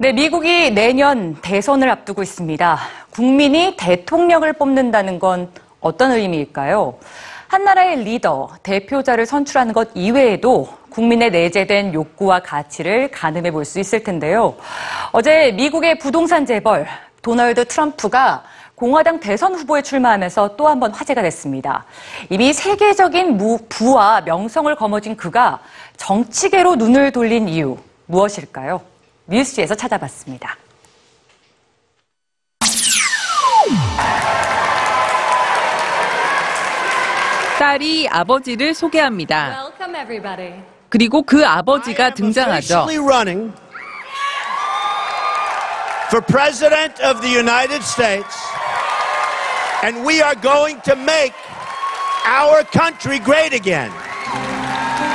네, 미국이 내년 대선을 앞두고 있습니다. 국민이 대통령을 뽑는다는 건 어떤 의미일까요? 한 나라의 리더, 대표자를 선출하는 것 이외에도 국민의 내재된 욕구와 가치를 가늠해 볼 수 있을 텐데요. 어제 미국의 부동산 재벌 도널드 트럼프가 공화당 대선 후보에 출마하면서 또 한 번 화제가 됐습니다. 이미 세계적인 무- 부와 명성을 거머쥔 그가 정치계로 눈을 돌린 이유 무엇일까요? 뉴스지에서 찾아봤습니다. 딸이 아버지를 소개합니다. Welcome, everybody. 그리고 그 아버지가 등장하죠. officially running for president of the United States, and we are going to make our country great again.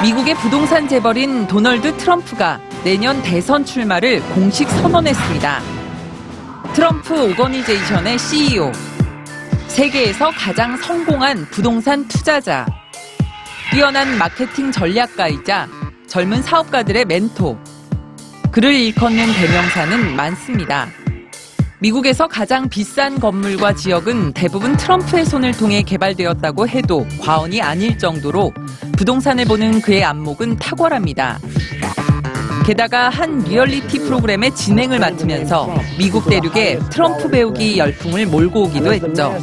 미국의 부동산 재벌인 도널드 트럼프가 내년 대선 출마를 공식 선언했습니다. 트럼프 오거니제이션의 CEO, 세계에서 가장 성공한 부동산 투자자, 뛰어난 마케팅 전략가이자 젊은 사업가들의 멘토. 그를 일컫는 대명사는 많습니다. 미국에서 가장 비싼 건물과 지역은 대부분 트럼프의 손을 통해 개발되었다고 해도 과언이 아닐 정도로 부동산을 보는 그의 안목은 탁월합니다. 게다가 한 리얼리티 프로그램의 진행을 맡으면서 미국 대륙에 트럼프 배우기 열풍을 몰고 오기도 했죠.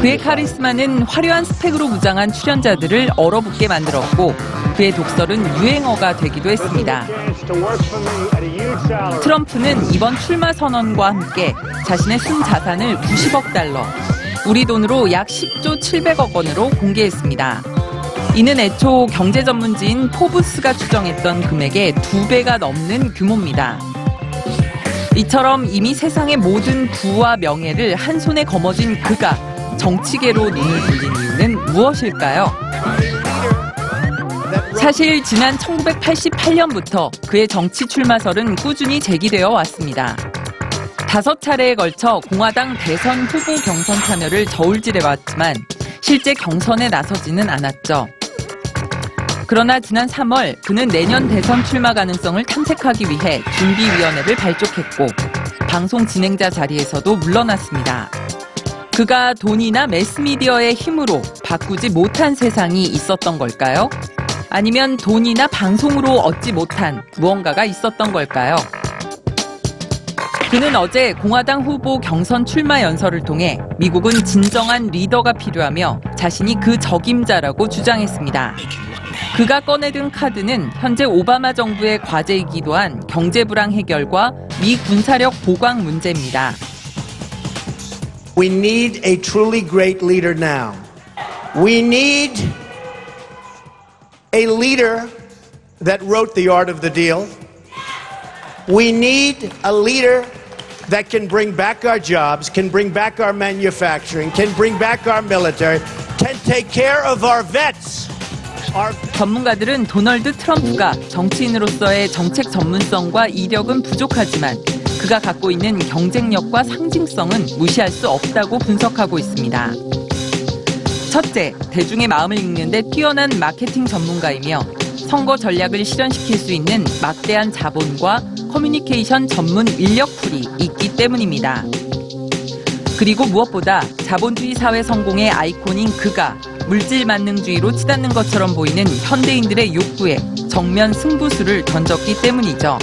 그의 카리스마는 화려한 스펙으로 무장한 출연자들을 얼어붙게 만들었고 그의 독설은 유행어가 되기도 했습니다. 트럼프는 이번 출마 선언과 함께 자신의 순 자산을 90억 달러, 우리 돈으로 약 10조 700억 원으로 공개했습니다. 이는 애초 경제 전문지인 포브스가 추정했던 금액의 두 배가 넘는 규모입니다. 이처럼 이미 세상의 모든 부와 명예를 한 손에 거머쥔 그가 정치계로 눈을 돌린 이유는 무엇일까요? 사실 지난 1988년부터 그의 정치 출마설은 꾸준히 제기되어 왔습니다. 다섯 차례에 걸쳐 공화당 대선 후보 경선 참여를 저울질해 왔지만 실제 경선에 나서지는 않았죠. 그러나 지난 3월 그는 내년 대선 출마 가능성을 탐색하기 위해 준비위원회를 발족했고 방송 진행자 자리에서도 물러났습니다. 그가 돈이나 매스미디어의 힘으로 바꾸지 못한 세상이 있었던 걸까요? 아니면 돈이나 방송으로 얻지 못한 무언가가 있었던 걸까요? 그는 어제 공화당 후보 경선 출마 연설을 통해 미국은 진정한 리더가 필요하며 자신이 그 적임자라고 주장했습니다. 그가 꺼내든 카드는 현재 오바마 정부의 과제이기도 한 경제 불황 해결과 미 군사력 보강 문제입니다. We need a truly great leader now. We need a leader that wrote The Art of the Deal. We need a leader that can bring back our jobs, can bring back our manufacturing, can bring back our military, can take care of our vets. 전문가들은 도널드 트럼프가 정치인으로서의 정책 전문성과 이력은 부족하지만 그가 갖고 있는 경쟁력과 상징성은 무시할 수 없다고 분석하고 있습니다. 첫째, 대중의 마음을 읽는데 뛰어난 마케팅 전문가이며 선거 전략을 실현시킬 수 있는 막대한 자본과 커뮤니케이션 전문 인력풀이 있기 때문입니다. 그리고 무엇보다 자본주의 사회 성공의 아이콘인 그가 물질 만능주의로 치닫는 것처럼 보이는 현대인들의 욕구에 정면 승부수를 던졌기 때문이죠.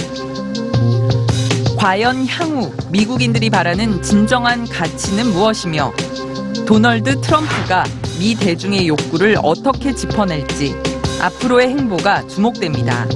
과연 향후 미국인들이 바라는 진정한 가치는 무엇이며 도널드 트럼프가 미 대중의 욕구를 어떻게 짚어낼지 앞으로의 행보가 주목됩니다.